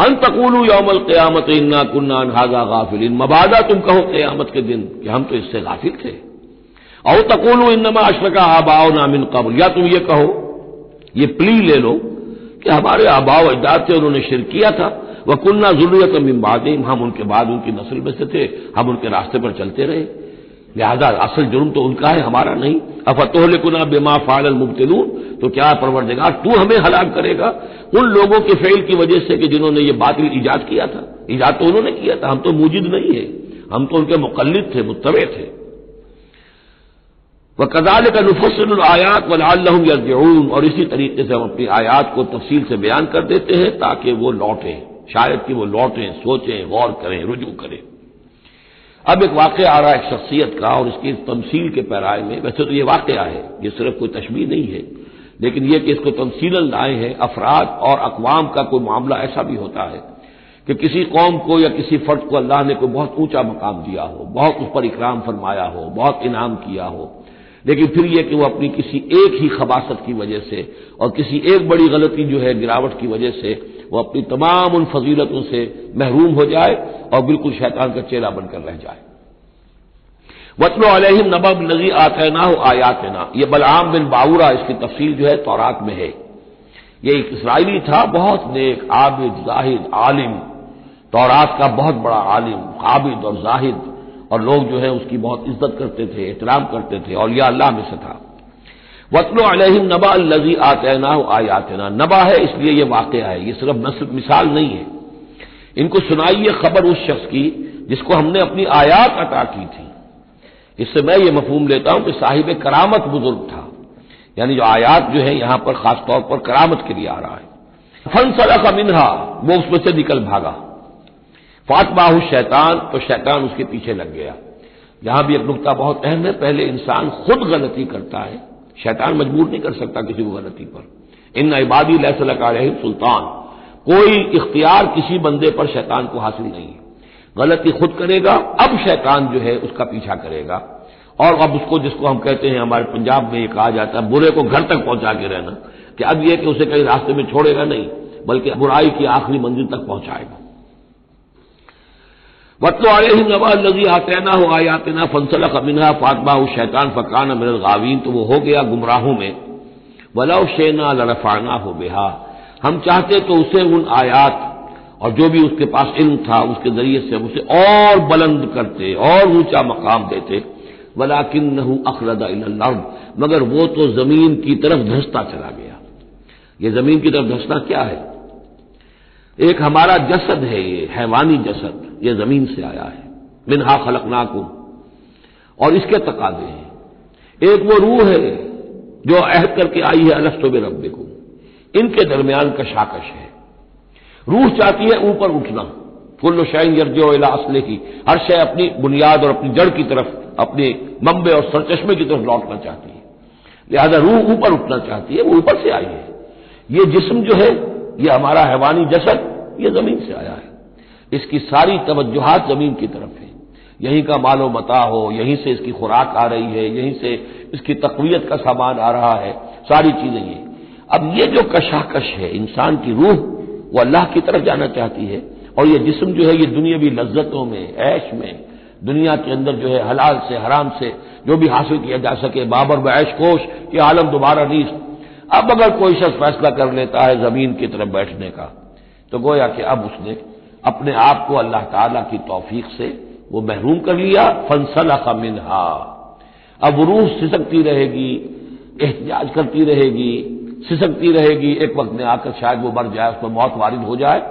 अनतकूलू यौमल क्यामत, इन्ना कुन्ना हाजा गाफिल मबादा तुम कहो क्यामत के दिन कि हम तो इससे गाफिल थे। और तकूलू इनमा अशरका आबाओ नामिन कबल। या तुम ये कहो, ये प्ली ले लो कि हमारे आबाओ अजदाद थे उन्होंने शिर किया था। वह कुन्ना ज़रूरत बादिम। हम उनके बाद उनकी नस्ल में से थे। हम उनके रास्ते पर चलते रहे। लिहाजा असल जुर्म तो उनका है, हमारा नहीं। अफतोहल कुना बेमा फाल मुबतलून। तो क्या परवरदिगार तू हमें हलाक करेगा? उन लोगों के फेल की वजह से कि जिन्होंने ये बातिल ईजाद किया था, ईजाद तो उन्होंने किया था, हम तो मुजिद नहीं है, हम तो उनके मुकलद थे मुतवे थे। वह कदाल का नुफसल आयात वल्लम यजून और इसी तरीके से हम अपनी आयात को तफसील से बयान कर देते हैं ताकि वो लौटें, शायद कि वो लौटें, सोचें, गौर करें, रुजू करें। अब एक वाक़ आ रहा है एक शख्सियत का, और इसकी तमसील के पैराए में, वैसे तो ये वाक़ है, ये सिर्फ़ कोई तशबी नहीं है। लेकिन यह कि इसको तमसील लाए हैं, अफराद और अकवाम का कोई मामला ऐसा भी होता है कि किसी कौम को या किसी फर्द को अल्लाह ने कोई बहुत ऊँचा मकाम दिया हो, बहुत उस पर इकराम फरमाया हो, बहुत इनाम किया हो, लेकिन फिर यह कि वह अपनी किसी एक ही खबासत की वजह से और किसी एक बड़ी गलती जो है गिरावट की वजह से वह अपनी तमाम उन फजीलतों से महरूम हो जाए और बिल्कुल शैतान का चेहरा बनकर रह जाए। वतलो अलहिम नबब नजी आतना हो आयातना। ये बलआम बिन बाउरा इसकी तफसील जो है तौरात में है। ये एक इसराइली था, बहुत नेक, आबिद, जाहिद, आलिम। तौरात का बहुत बड़ा आलिम आबिद और जाहिद। और लोग जो है उसकी बहुत इज़्ज़त करते थे, एहतराम करते थे और यह अल्लाह में से था। वतलो अलहिम नबा लजी आतना हो आयातना। नबा है, इसलिए यह वाक़ है। ये सिर्फ़ मिसाल नहीं है। इनको सुनाइए खबर उस शख्स की, जिसको हमने अपनी आयात अता की थी। इससे मैं ये मफहूम लेता हूँ कि साहिब करामत बुज़ुर्ग था। यानी जो आयात जो है यहाँ पर खासतौर पर करामत के लिए आ रहा है। फन सला का मिनहा, वो उसमें से निकल भागा। फातमाहू शैतान तो शैतान उसके पीछे लग गया। यहाँ भी एक नुकता बहुत अहम है, पहले इंसान खुद गलती करता है, शैतान मजबूर नहीं कर सकता किसी को गलती पर। इन इबादी लसलका सुल्तान, कोई इख्तियार किसी बंदे पर शैतान को हासिल नहीं है। गलती खुद करेगा, अब शैतान जो है उसका पीछा करेगा। और अब उसको जिसको हम कहते हैं, हमारे पंजाब में ये कहा जाता है, बुरे को घर तक पहुँचा के रहना। कि अब यह कि उसे कहीं रास्ते में छोड़ेगा नहीं, बल्कि बुराई की आखिरी मंजिल तक पहुंचाएगा। वतलो ही नवा नजी आतना हो आयातना फंसला कमिना फातमा हो शैतान फकान मिनल गावीन। तो वो हो गया गुमराहों में। वलाउ शेना लड़फाना हो बेहा। हम चाहते तो उसे उन आयात और जो भी उसके पास इल्म था, उसके ज़रिए से उसे और बुलंद करते, और ऊँचा मकाम देते। वलाकिन नहू अखरदा मगर वो तो ज़मीन की तरफ़ धसता चला गया। ये ज़मीन की तरफ़ धसना क्या है? एक हमारा जसद है ये, हैवानी जसद। ये ज़मीन से आया है। मिनहा खलकनाकुम। और इसके तकाजे हैं। एक वो रूह है, जो अहद करके आई है अलस्तोबे रब्बे को इनके दरमियान कशाकश है। रूह चाहती है ऊपर उठना। कुल्लो शाइन यर्जो इला की हर शय अपनी बुनियाद और अपनी जड़ की तरफ़, अपने मम्बे और सरचश्मे की तरफ़ लौटना चाहती है। लिहाजा रूह ऊपर उठना चाहती है, वो ऊपर से आई है। ये जिस्म जो है, ये हमारा हैवानी जसद ये ज़मीन से आया है। इसकी सारी तवज्जुहात ज़मीन की तरफ़ है। यहीं का मालो मता हो, यहीं से इसकी खुराक आ रही है, यहीं से इसकी तकवीत का सामान आ रहा है। सारी चीज़ें ये। अब ये जो कशाकश है, इंसान की रूह वो अल्लाह की तरफ़ जाना चाहती है। और ये जिसम जो है, ये दुनियावी लज्जतों में, ऐश में, दुनिया के अंदर जो है, हलाल से, हराम से, जो भी हासिल किया जा सके, बाबर ऐश कोश ये आलम दोबारा नहीं। अब अगर कोई शख्स फैसला कर लेता है ज़मीन की तरफ़ बैठने का तो गोया कि अब उसने अपने आप को अल्लाह ताला की तौफीक से वो महरूम कर लिया फनसल मिनहा। अब रूह सिसकती रहेगी एहतजाज करती रहेगी सिसकती रहेगी, एक वक्त में आकर शायद वो मर जाए उस पर मौत वारिद हो जाए,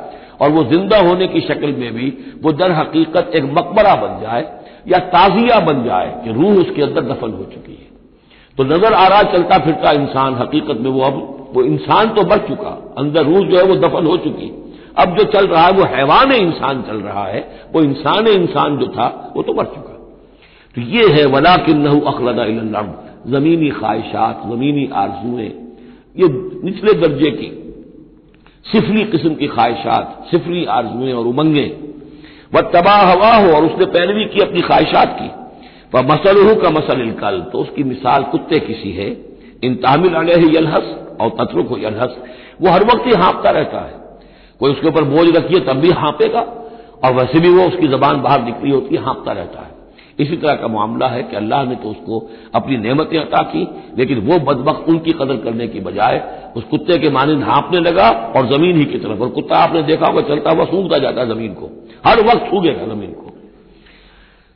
और वो ज़िंदा होने की शक्ल में भी वो दर हकीकत एक मकबरा बन जाए या ताजिया बन जाए कि रूह उसके अंदर दफन हो चुकी है। तो नज़र आ रहा चलता फिरता इंसान, हकीकत में वो अब, वो इंसान तो बच चुका, अंदर रूह जो है वो दफन हो चुकी। अब जो चल रहा है, वो हैवान इंसान चल रहा है, वो इंसान इंसान जो था, वो तो मर चुका। तो ये है वला किन्नहू अखलदा जमीनी ख्वाहिशात, जमीनी आरजुएँ ये निचले दर्जे की सिफली किस्म की ख्वाहिशात सिफली आरजुएँ और उमंगे। व तबाह हवा हो और उसने पैरवी की अपनी ख्वाहिशात की। वह मसल हो का मसल कल तो उसकी मिसाल कुत्ते किसी है। इन तामिल अलह यलहस, और तत्व को यलहस। वो हर वक्त ही हाँपता रहता है। कोई उसके ऊपर बोझ रखिए तब भी हाँपेगा, और वैसे भी वो उसकी जबान बाहर निकली होती है, हाँपता रहता है। इसी तरह का मामला है कि अल्लाह ने तो उसको अपनी नेमतें अता की, लेकिन वो बदबक उनकी कदर करने की बजाय उस कुत्ते के मानंद हाँपने लगा और ज़मीन ही की तरफ़। और कुत्ता आपने देखा होगा, चलता हुआ सूखता जाता है ज़मीन को। हर वक्त सूखेगा ज़मीन को।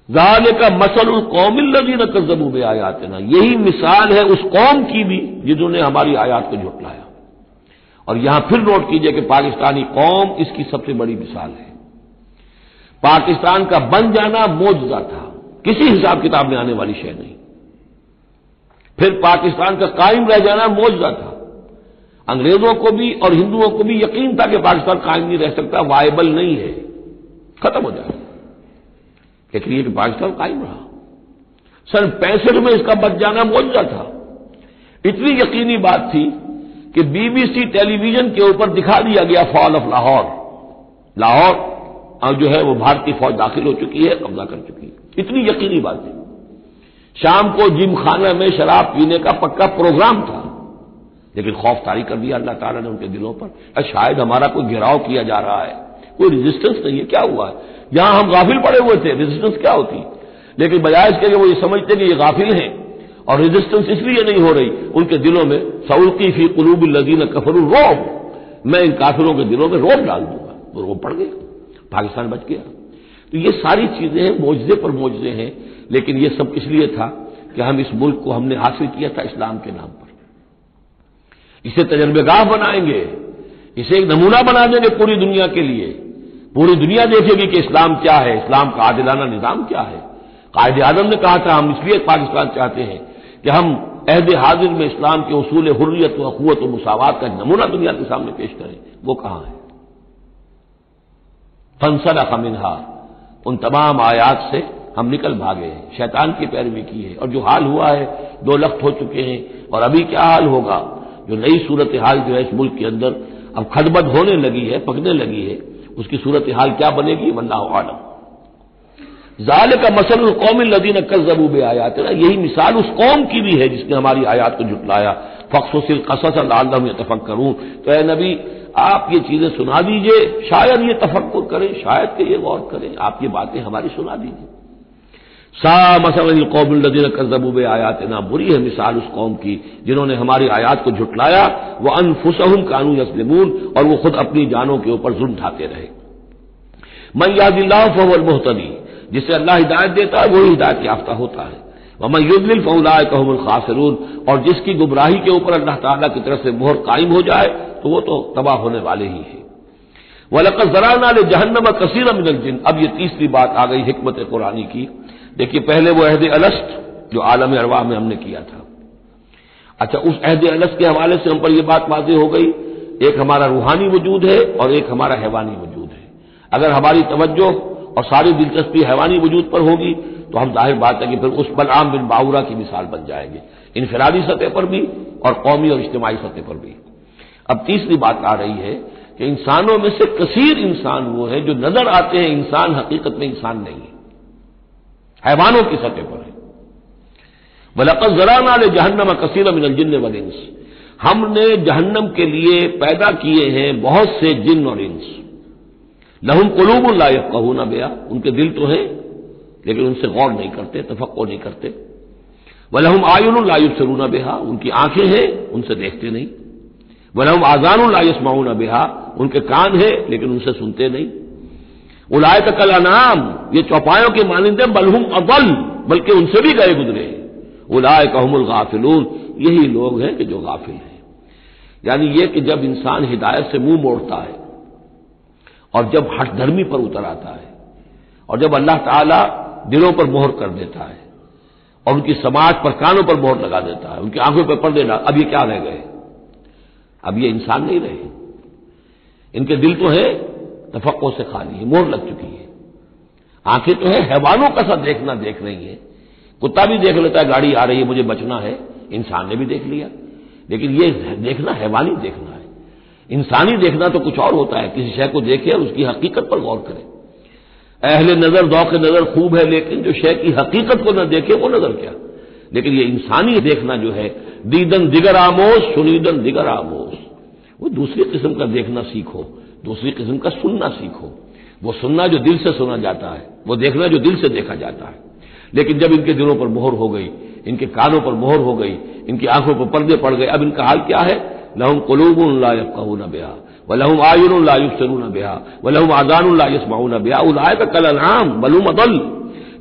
जाले का मसल कौमिल लगी न कजबू में आयात ना यही मिसाल है उस कौम की भी जिन्होंने हमारी आयात को झुटलाया। और यहाँ फिर नोट कीजिए कि पाकिस्तानी कौम इसकी सबसे बड़ी मिसाल है। पाकिस्तान का बन जाना मौजूदा था। किसी हिसाब किताब में आने वाली शय नहीं। फिर पाकिस्तान का कायम रह जाना मौजूदा था। अंग्रेज़ों को भी और हिंदुओं को भी यकीन था कि पाकिस्तान कायम नहीं रह सकता, वायबल नहीं है। खत्म हो जाए। इसलिए कि पाकिस्तान कायम रहा। सन पैंसठ में इसका बच जाना मौजूदा था। इतनी यकीनी बात थी कि बीबीसी टेलीविज़न के ऊपर दिखा दिया गया फॉल ऑफ़ लाहौर। लाहौर जो है वो भारतीय फौज दाखिल हो चुकी है, कब्जा कर चुकी है। इतनी यकीनी बात थी शाम को जिम खाना में शराब पीने का पक्का प्रोग्राम था। लेकिन खौफ तारी कर दिया अल्लाह ताला ने उनके दिलों पर शायद हमारा कोई घेराव किया जा रहा है। कोई रेजिस्टेंस नहीं है, क्या हुआ? है यहाँ हम गाफिल पड़े हुए थे रेजिस्टेंस क्या होती? लेकिन बजाय इसके वो ये समझते कि ये गाफिल हैं और रेजिस्टेंस इसलिए नहीं हो रही, उनके दिलों में सऊकी फ़ी कुलूब लजीन कफर रोब, मैं इन काफिरों के दिलों में रोब डाल दूँगा। वो रोब पड़ गए। पाकिस्तान बच गया। तो ये सारी चीज़ें हैं, मोजे पर मोजे हैं, लेकिन ये सब इसलिए था कि हम इस मुल्क को हमने हासिल किया था इस्लाम के नाम पर। इसे तजर्बेगाह बनाएँगे, इसे एक नमूना बना देंगे पूरी दुनिया के लिए। पूरी दुनिया देखेगी कि इस्लाम क्या है, इस्लाम का आदिलाना निज़ाम क्या है। कायद आज़म ने कहा था, हम इसलिए पाकिस्तान चाहते हैं कि हम अहद हाजिर में इस्लाम के उसूल हुर्रियत अखवत व मुसावत का नमूना दुनिया के सामने पेश करें। वो कहाँ है? फंसला खमिनहा उन तमाम आयात से हम निकल भागे हैं। शैतान की पैरवी की है। और जो हाल हुआ है, दो लख्त हो चुके हैं। और अभी क्या हाल होगा? जो नई सूरत हाल जो है इस मुल्क के अंदर अब खदबद होने लगी है, पकने लगी है, उसकी सूरत हाल क्या बनेगी? वल्ला आलम। जाल का मसल कौम लदीन कजबूब आयात ना यही मिसाल उस कौम की भी है जिसने हमारी आयात को जुटलाया। फ़ख्सिल कसस अल्लाह तफक करूँ तो ए नबी आप ये चीज़ें सुना दीजिए, शायद ये तफक्र करें, शायद के ये गौर करें, आप ये बातें हमारी सुना दीजिए। सा मसल लदीन कजबूब आयात ना बुरी है मिसाल उस कौम की जिन्होंने हमारी आयात को झुटलाया वह अनफुसहम कानून यसलमून और वो खुद अपनी जानों के ऊपर जुल्म ढाते रहे। मैं यादिल्ला फवल मोहतदी, जिसे अल्लाह हिदायत देता है, वही हिदायत याफ्ता होता है। वमन युजलिल फौलाय कहमुल खासरून। और जिसकी गुमराही के ऊपर अल्लाह ताला की तरफ़ से मोहर कायम हो जाए तो वो तो तबाह होने वाले ही है। वलकत जराना ले जहन्नम कसीर जिन। अब ये तीसरी बात आ गई हिकमत कुरानी की। देखिए, पहले वो अहद अलस्त जो आलम अरवा में हमने किया था। अच्छा उस अहद अलस्त के हवाले से हम पर यह बात वाजी हो गई। एक हमारा रूहानी वजूद है और एक हमारा हैवानी वजूद है। अगर हमारी तवज्जो और सारी दिलचस्पी हैवानी वजूद पर होगी तो हम ज़ाहिर बात है कि फिर उस बलआम बिन बाउरा की मिसाल बन जाएँगे। इनफरादी सतह पर भी और कौमी और इज्तमाही सतह पर भी। अब तीसरी बात आ रही है कि इंसानों में से कसीर इंसान वो है जो नज़र आते हैं इंसान हकीकत में इंसान नहीं हैवानों की सतह पर है। वलकत जराना ने जहन्नम कसीर मिनल जिन्न व इंस। हमने जहन्नम के लिए पैदा किए हैं बहुत से जिन और इंस। लहुम कहू ना बेया उनके दिल तो हैं लेकिन उनसे गौर नहीं करते तफक्को नहीं करते। वलहम आयुन लायुब सरूना बेहा, उनकी आँखें हैं, उनसे देखते नहीं। वलहम आजान लायुस्माउन बेहा, उनके कान हैं, लेकिन उनसे सुनते नहीं। उलाय का कल अनाम, ये चौपायों के मानिंदे बलहुम अबल बल्कि उनसे भी गए गुजरे। उलाय कहमुल गाफिलून, यही लोग हैं कि जो गाफिल हैं। यानी ये कि जब इंसान हिदायत से मुँह मोड़ता है, और जब हट धर्मी पर उतर आता है, और जब अल्लाह ताला दिलों पर मोहर कर देता है और उनकी समाज पर कानों पर मोहर लगा देता है। उनकी आँखों पर पर्दे देना अब ये क्या रह गए? अब ये इंसान नहीं रहे। इनके दिल तो है तफक्कों से खाली है, मोहर लग चुकी है। आँखें तो है, हैवानों का सा देखना देख रही है। कुत्ता भी देख लेता है, गाड़ी आ रही है, मुझे बचना है। इंसान ने भी देख लिया। लेकिन ये देखना, हैवानी देखना है। इंसानी देखना तो कुछ और होता है। किसी शय को देखे और उसकी हकीकत पर गौर करे। अहले नज़र, दौक नज़र खूब है, लेकिन जो शय की हकीकत को न देखे, वो नज़र क्या? लेकिन ये इंसानी देखना जो है, दीदन दिगर आमोश सुनीदन दिगर आमोश वो दूसरी किस्म का देखना सीखो, दूसरी किस्म का सुनना सीखो। वो सुनना जो दिल से सुना जाता है, वो देखना जो दिल से देखा जाता है। लेकिन जब इनके दिलों पर मोहर हो गई, इनके कानों पर मोहर हो गई, इनकी आँखों पर पर्दे पड़ गए, अब इनका हाल क्या है? लहम कलूबन लायफ़ न बेहा, व लहम आयुन लायुसरू न बेहा, व लहम आजान लायसमाऊ न बेहा। उलाय का कल नाम बलूम अदल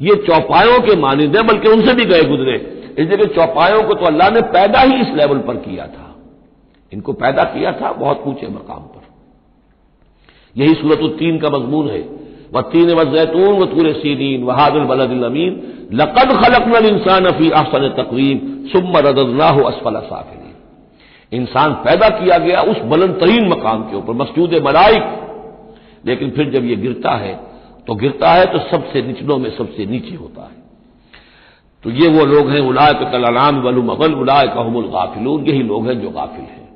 ये चौपायों के मानिंदे, बल्कि उनसे भी गए गुजरे। इसलिए कि चौपायों को तो अल्लाह ने पैदा ही इस लेवल पर किया था। इनको पैदा किया था बहुत ऊँचे मकाम पर। यही सूरत तीन का मजमून है। व तीन व जैतून व तूर सीनीन वहादुल बलदमीन लकद खलकनल इंसान अफी अफसन तकवीम सुम रदना हो असफल साफिन इंसान पैदा किया गया उस बुलंद तरीन मकाम के ऊपर, मसजूद मलाइक। लेकिन फिर जब यह गिरता है तो गिरता है तो सबसे निचलों में सबसे नीचे होता है। तो ये वो लोग हैं उलाय कलाम वलू मगल उलाय कहमुल गाफिलून, यही लोग हैं जो गाफिल हैं।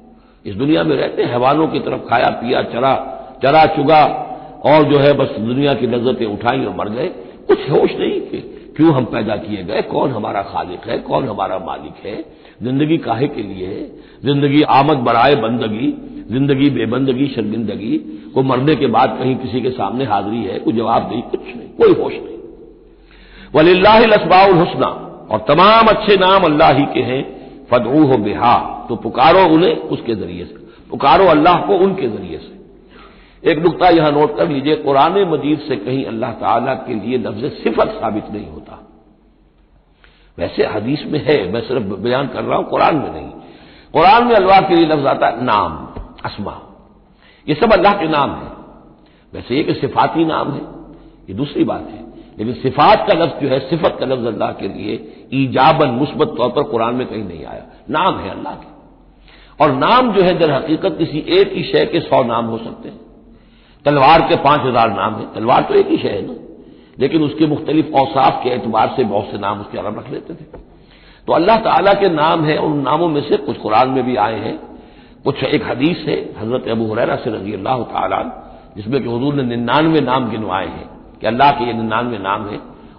इस दुनिया में रहते हैवानों की तरफ़ खाया, पिया, चरा चरा चुगा, और जो है बस दुनिया की नजरतें उठाई और मर गए। कुछ होश नहीं कि क्यों हम पैदा किए गए? कौन हमारा खालिक है? कौन हमारा मालिक है? ज़िंदगी काहे के लिए? है ज़िंदगी आमद बराए बंदगी, ज़िंदगी बेबंदगी, शर्मिंदगी, को मरने के बाद कहीं किसी के सामने हाजिरी है? कोई जवाब नहीं, कुछ नहीं, कोई होश नहीं। वलिल्लासबाउल हुसना, और तमाम अच्छे नाम अल्लाह ही के हैं। फदू हो बेहा तो पुकारो उन्हें उसके ज़रिए से। पुकारो अल्लाह को उनके ज़रिए से। एक नुकता यहाँ नोट कर लीजिए, कुरान मजीद से कहीं अल्लाह ताला के लिए लफ्ज सिफत साबित नहीं होता। वैसे हदीस में है, मैं सिर्फ़ बयान कर रहा हूँ, कुरान में नहीं। कुरान में अल्लाह के लिए लफ्ज आता है नाम, असमा। ये सब अल्लाह के नाम है। वैसे ये कि सिफाती नाम है, ये दूसरी बात है। लेकिन सिफात का लफ्ज जो है, सिफत का लफ्ज अल्लाह के लिए ईजाबन मुस्बत तौर पर कुरान में कहीं नहीं आया। नाम है अल्लाह के। और नाम जो है, दर हकीकत किसी एक ही शय के सौ नाम हो सकते हैं। तलवार के पाँच हज़ार नाम है। तलवार तो एक ही शय है ना। लेकिन उसके मुख्तलिफ़ औसाफ के एतबार से बहुत से नाम उसके अरब रख लेते थे। तो अल्लाह ताला के नाम है, उन नामों में से कुछ कुरान में भी आए हैं। कुछ एक हदीस है, हज़रत अबू हुरैरा से रज़ी अल्लाह तला जिसमें कि हजूर ने निन्यानवे नाम गिनवाए हैं, कि अल्लाह के ये निन्यानवे नाम है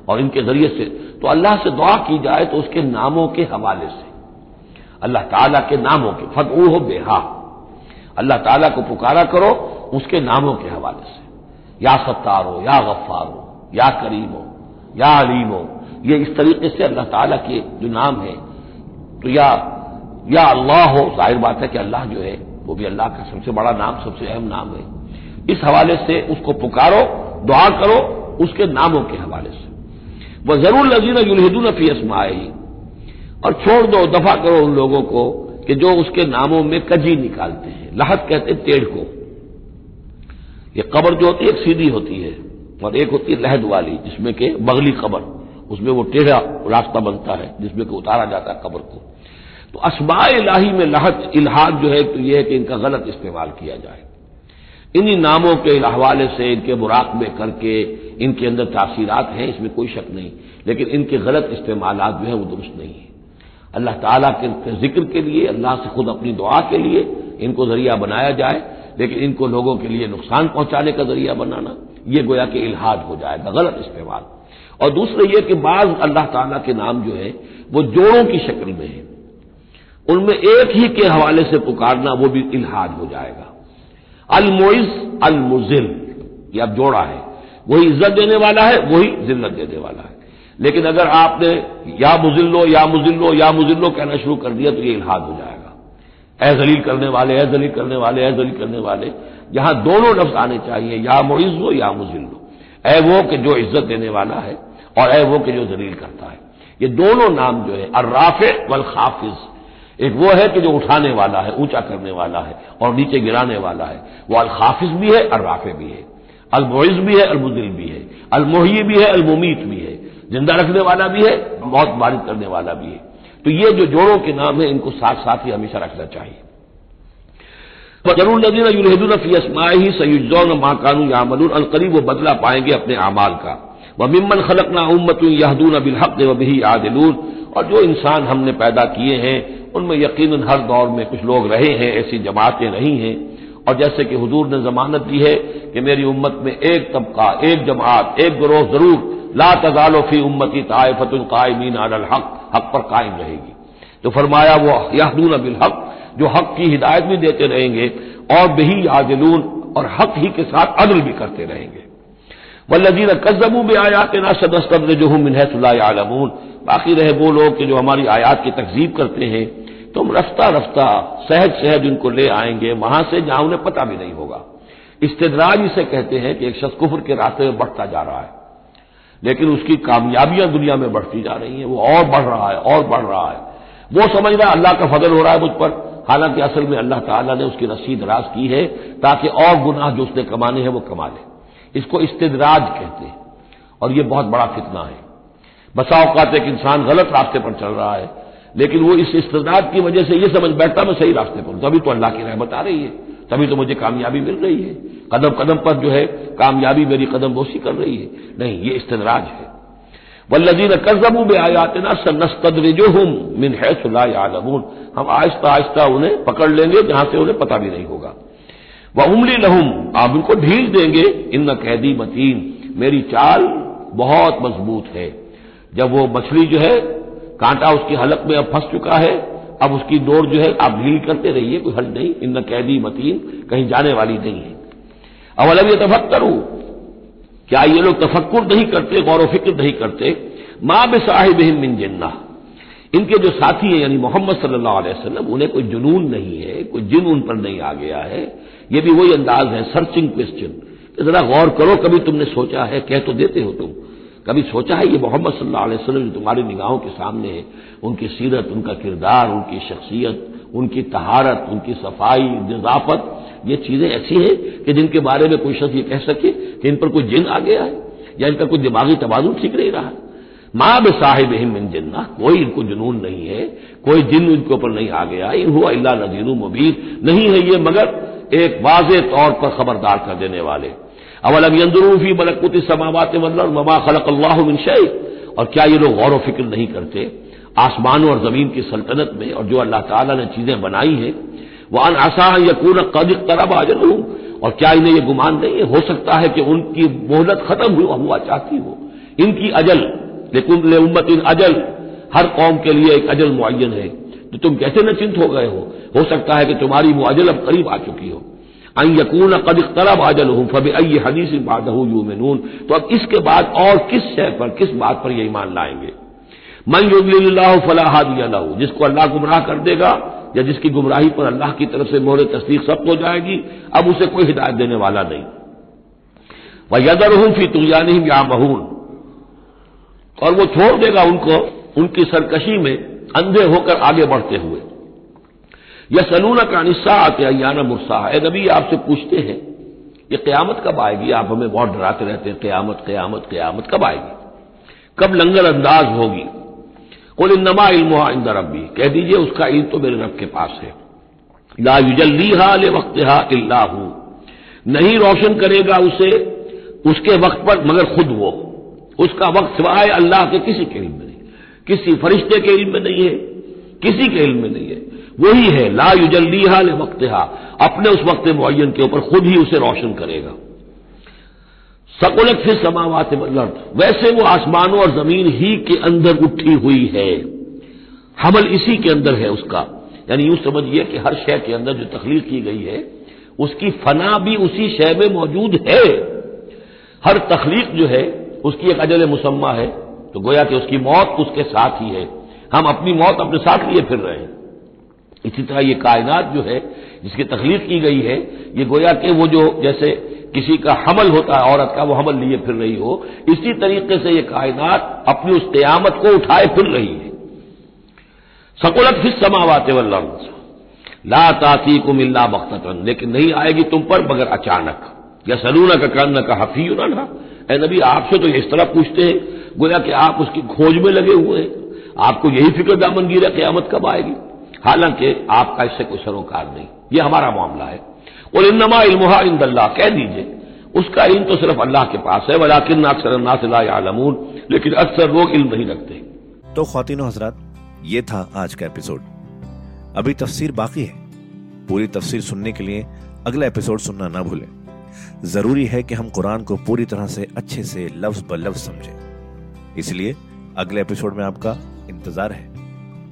और इनके ज़रिए से। तो अल्लाह से दुआ की जाए तो उसके नामों के हवाले से। अल्लाह ताला के नामों के फतू हो बेहा। अल्लाह ताला को पुकारा करो उसके नामों के हवाले से। या सत्तार हो या गफ्फार हो या करीम हो या अलीम हो ये इस तरीके से अल्लाह ताला के जो नाम है तो या या अल्लाह हो, ज़ाहिर बात है कि अल्लाह जो है, वो भी अल्लाह का सबसे बड़ा नाम, सबसे अहम नाम है। इस हवाले से उसको पुकारो, दुआ करो, उसके नामों के हवाले से। वह ज़रूर लजीन युलहदून फ़ी और छोड़ दो, दफ़ा करो उन लोगों को कि जो उसके नामों में कजी निकालते हैं। लहत कहते टेढ़ को। ये कबर जो होती है, एक सीधी होती है और एक होती है लहद वाली, जिसमें के बगली कबर। उसमें वो टेढ़ा रास्ता बनता है, जिसमें कि उतारा जाता है कबर को। तो असबा इलाही में लहज, इलाहाद जो है तो यह है कि इनका गलत इस्तेमाल किया जाए। इन्हीं नामों के हवाले से, इनके मुराकबे करके इनके अंदर तासीरात हैं, इसमें कोई शक नहीं। लेकिन इनके गलत इस्तेमाल जो है, वो दुरुस्त नहीं है। अल्लाह ताला के ज़िक्र के लिए, अल्लाह से खुद अपनी दुआ के लिए इनको ज़रिया बनाया जाए लेकिन इनको लोगों के लिए नुकसान पहुँचाने का ज़रिया बनाना यह गोया कि इलाहाद हो जाएगा गलत इस्तेमाल। और दूसरा यह कि बाज अल्लाह ताला के नाम जो है, वो जोड़ों की शक्ल में है। उनमें एक ही के हवाले से पुकारना, वो भी इलाहाद हो जाएगा। अलमोइज, अलमुजिल, ये अब जोड़ा है। वही इज़्ज़त देने वाला है, वही जिल्लत देने वाला है। लेकिन अगर आपने या मुजिल्लो या मुजिल्लो या मुजिल्लो कहना शुरू कर दिया तो ये इलाहाद हो जाएगा। ए जलील करने वाले ए जलील करने वाले ए जलील करने वाले। यहाँ दोनों लफ्ज आने चाहिए, या मुइज्जो या मुजिल्लो ए वो कि जो इज़्ज़त देने वाला है और ए वो कि जो जलील करता है। ये दोनों नाम जो है अर्राफे वल खाफिज। एक वो है कि जो उठाने वाला है, ऊँचा करने वाला है और नीचे गिराने वाला है। वो अल खाफिज भी है अर्राफे भी है। अलमोइज भी है अलमुदिल भी है। अलमोही भी है, अलमुमीत भी है। ज़िंदा रखने वाला भी है, मौत बारिद करने वाला भी है। तो ये जो जोड़ों के नाम है, इनको साथ साथ ही हमेशा रखना चाहिए। ज़रूर फ़ी ही सयुजौन माकानू यामलून अलकरीब वो बदला पाएँगे अपने अमाल का। व मिम्मन खलकना उम्मत यहदून बिलहक व बिही आदिलून। और जो इंसान हमने पैदा किए हैं, उनमें यकीन हर दौर में कुछ लोग रहे हैं, ऐसी जमातें रही हैं। और जैसे कि हजूर ने जमानत दी है कि मेरी उम्मत में एक तबका, एक जमात, एक ग्रोह ज़रूर, ला तजालोफी उम्मती तायफतुल कायमीन अल हक हक पर कायम रहेगी। तो फरमाया, वो यहदून अबिल हक, जो हक की हिदायत भी देते रहेंगे और बही आदिलून और हक ही के साथ अदल भी करते रहेंगे। वल्लजीन कजबू भी आयात ना सदस्तब्र जो हूँ मिनहतुल्लामून बाकी रहे वो लोग कि जो हमारी आयात की तकजीब करते हैं, तुम रफ्ता रफ्ता, सहज सहज उनको ले आएँगे, वहाँ से जहाँ उन्हें पता भी नहीं होगा। इस्तेदराज इसे कहते हैं कि एक शख्स कुफर के रास्ते में बढ़ता जा रहा है। लेकिन उसकी कामयाबियाँ दुनिया में बढ़ती जा रही हैं, वो और बढ़ रहा है, और बढ़ रहा है। वो समझ रहा है अल्लाह का फजल हो रहा है मुझ पर। हालाँकि असल में अल्लाह ताला ने उसकी रस्सी दराज की है, ताकि और गुनाह जो उसने कमाने हैं वो कमा ले। इसको इस्तेदराज कहते हैं, और ये बहुत बड़ा फितना है। बसा औकात एक इंसान गलत रास्ते पर चल रहा है, लेकिन वो इस इस्तेदाद की वजह से ये समझ बैठता मैं सही रास्ते पर हूँ। तभी तो अल्लाह की रहमत आ रही है। तभी तो मुझे कामयाबी मिल रही है। कदम कदम पर जो है, कामयाबी मेरी कदम बोसी कर रही है। नहीं, ये इस्तेदराज है। वल्लजीन कजबू में आयातना सन्नस्तद्रजो हम मिन है सुलामून हम आहिस्ता आहिस्ता उन्हें पकड़ लेंगे, जहाँ से उन्हें पता भी नहीं होगा। वह उमली लहुम, आप उनको ढील देंगे। इन कैदी मतीन, मेरी चाल बहुत मज़बूत है। जब वो मछली जो है, कांटा उसकी हलक में अब फंस चुका है अब उसकी डोर जो है, आप ढील करते रहिए, कोई हल नहीं इन कैदी मतीन, कहीं जाने वाली नहीं है। अब अलग ये तफक्करू क्या ये लोग तफक्र नहीं करते, गौर फ़िक्र नहीं करते? माँ बे साहिब मिन जिन्ना। इनके जो साथी हैं, यानी मोहम्मद सल्लल्लाहु अलैहि वसल्लम, उन्हें कोई जुनून नहीं है, कोई जिन उन पर नहीं आ गया है। ये भी वही अंदाज है सर्चिंग क्वेश्चन जरा गौर करो, कभी तुमने सोचा है, कह तो देते हो तुम। कभी सोचा है ये मोहम्मद सल्लल्लाहु अलैहि वसल्लम जो तुम्हारी निगाहों के सामने है, उनकी सीरत, उनका किरदार, उनकी शख्सियत, उनकी तहारत, उनकी सफ़ाई, नजाफत, ये चीज़ें ऐसी हैं कि जिनके बारे में कोई शख्स ये कह सके कि इन पर कोई जिन आ गया है, या इनका कोई दिमागी तबादुल ठीक नहीं रहा। माँ बे साहिब इन जिन्ना, कोई इनको जुनून नहीं है, कोई जिन इनके ऊपर नहीं आ गया, इन हुआ अल्लाह नजीर मुबीर नहीं है ये मगर एक वाज तौर पर खबरदार कर देने वाले। अवलम यंदरूफी मलकुत समावत ममा खलक अल्लाह मिनशई और क्या ये लोग गौर फ़िक्र नहीं करते? आसमानों और ज़मीन की सल्तनत में और जो अल्लाह ताला ने चीज़ें बनाई हैं वह अन आसा यकून कद तरब आजल। हूँ और क्या इन्हें यह गुमान नहीं है? हो सकता है कि उनकी मोहलत खत्म हुआ हुआ चाहती हो। इनकी अजल, लेकिन उम्मत इन अजल, हर कौम के लिए एक अजल मुन है। तो तुम कैसे न चिंत हो गए हो? हो सकता है कि तुम्हारी वो अजल अब करीब आ चुकी हो। अन यकून कद तरब अजल हूँ फबे अय हदीस बादहू यू तो अब इसके बाद और किस शय पर, किस बात पर यह ईमान लाएँगे? मन युल्लाह फलाहा दिया जिसको अल्लाह गुमराह कर देगा या जिसकी गुमराही पर अल्लाह की तरफ़ से मोहर तस्दीक सख्त हो जाएगी, अब उसे कोई हिदायत देने वाला नहीं। वह यदर हूँ फ़ी तुजानी या महून और वो छोड़ देगा उनको, उनकी सरकशी में, अंधे होकर आगे बढ़ते हुए। यह सलूना का निस्सा मुर्सा। है नबी आपसे पूछते हैं, ये क्यामत कब आएगी? आप हमें बहुत डराते रहते हैं, क्यामत क्यामत क्यामत कब आएगी? कब लंगर अंदाज होगी? कुल इनमा इल्म इंदा रबी कह दीजिए, उसका इल्म तो मेरे रब के पास है। ला युजल्ली हा ले वक्त हा इल्लाहू। नहीं रोशन करेगा उसे, उसके वक्त पर, मगर खुद वो। उसका वक्त सिवाय अल्लाह के किसी के इल्म में नहीं। किसी फरिश्ते के इल्म में नहीं है, किसी के इल्म में नहीं है। वही है, ला युजल्ली हा ले वक्त हा अपने उस वक्त मुन के ऊपर खुद ही उसे रोशन करेगा। सकुलत फिर समावात लर्द वैसे वो आसमानों और ज़मीन ही के अंदर उठी हुई है। हमल इसी के अंदर है उसका। यानी यूँ समझिए कि हर शय के अंदर जो तकलीफ़ की गई है, उसकी फना भी उसी शय में मौजूद है। हर तकलीफ़ जो है, उसकी एक अजल मुसम्मा है तो गोया कि उसकी मौत उसके साथ ही है। हम अपनी मौत अपने साथ लिए फिर रहे हैं। इसी तरह ये कायनात जो है, जिसकी तकलीफ़ की गई है, ये गोया कि वो जो जैसे किसी का हमल होता है, औरत का वो हमल लिए फिर रही हो, इसी तरीके से ये कायनात अपनी उस क्यामत को उठाए फिर रही है। सकुलत फिर समावाते वल्लम ला ताती को मिलना बख्तन लेकिन नहीं आएगी तुम पर मगर अचानक। या सलूना का कन्न का हफी ना ए नबी, आपसे तो इस तरह पूछते हैं, गोया कि आप उसकी खोज में लगे हुए हैं। आपको यही फ़िक्र दामन गिरा क्यामत कब आएगी? हालाँकि आपका इससे कोई सरोकार नहीं। ये हमारा मामला है। और इनमा इल्मुहा इंदल्ला कह दीजिए, उसका इल्म तो सिर्फ़ अल्लाह के पास है, वलाकिन अक्सर नासलामून लेकिन अक्सर लोग इल्म नहीं रखते। तो खातिन हजरात, ये था आज का एपिसोड। अभी तफसीर बाकी है। पूरी तफसीर सुनने के लिए अगला एपिसोड सुनना ना भूलें। ज़रूरी है कि हम कुरान को पूरी तरह से अच्छे से लफ्ज ब लफ्ज समझें। इसलिए अगले एपिसोड में आपका इंतज़ार है।